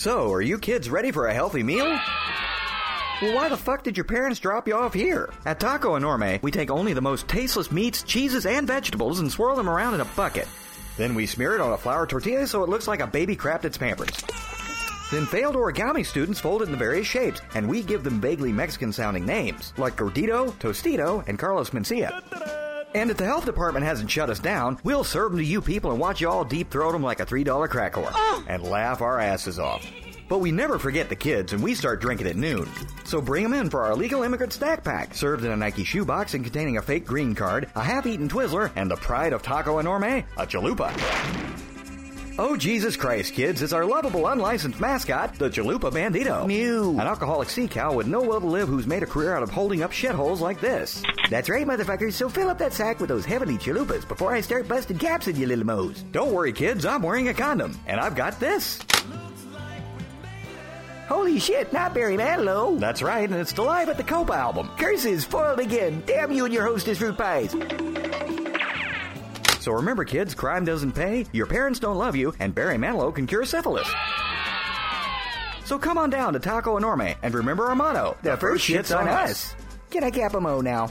So, are you kids ready for a healthy meal? Well, why the fuck did your parents drop you off here? At Taco Enorme, we take only the most tasteless meats, cheeses, and vegetables and swirl them around in a bucket. Then we smear it on a flour tortilla so it looks like a baby crapped its pampers. Then failed origami students fold it in various shapes, and we give them vaguely Mexican sounding names, like Gordito, Tostito, and Carlos Mencia. And if the health department hasn't shut us down, we'll serve them to you people and watch you all deep throat them like a $3 crack whore. Oh. And laugh our asses off. But we never forget the kids, and we start drinking at noon. So bring them in for our legal immigrant snack pack, served in a Nike shoebox and containing a fake green card, a half-eaten Twizzler, and the pride of Taco Enorme, a chalupa. Oh, Jesus Christ, kids, is our lovable unlicensed mascot, the Chalupa Bandito. Mew. An alcoholic sea cow with no will to live who's made a career out of holding up shitholes like this. That's right, motherfuckers. So fill up that sack with those heavenly chalupas before I start busting caps in you little moes. Don't worry, kids, I'm wearing a condom, and I've got this. Holy shit, not Barry Manilow. That's right, and it's the live at the Copa album. Curses, foiled again. Damn you and your hostess fruit pies. So remember, kids, crime doesn't pay, your parents don't love you, and Barry Manilow can cure syphilis. So come on down to Taco Enorme and remember our motto: The first shit's on us. Can I cap a mo now?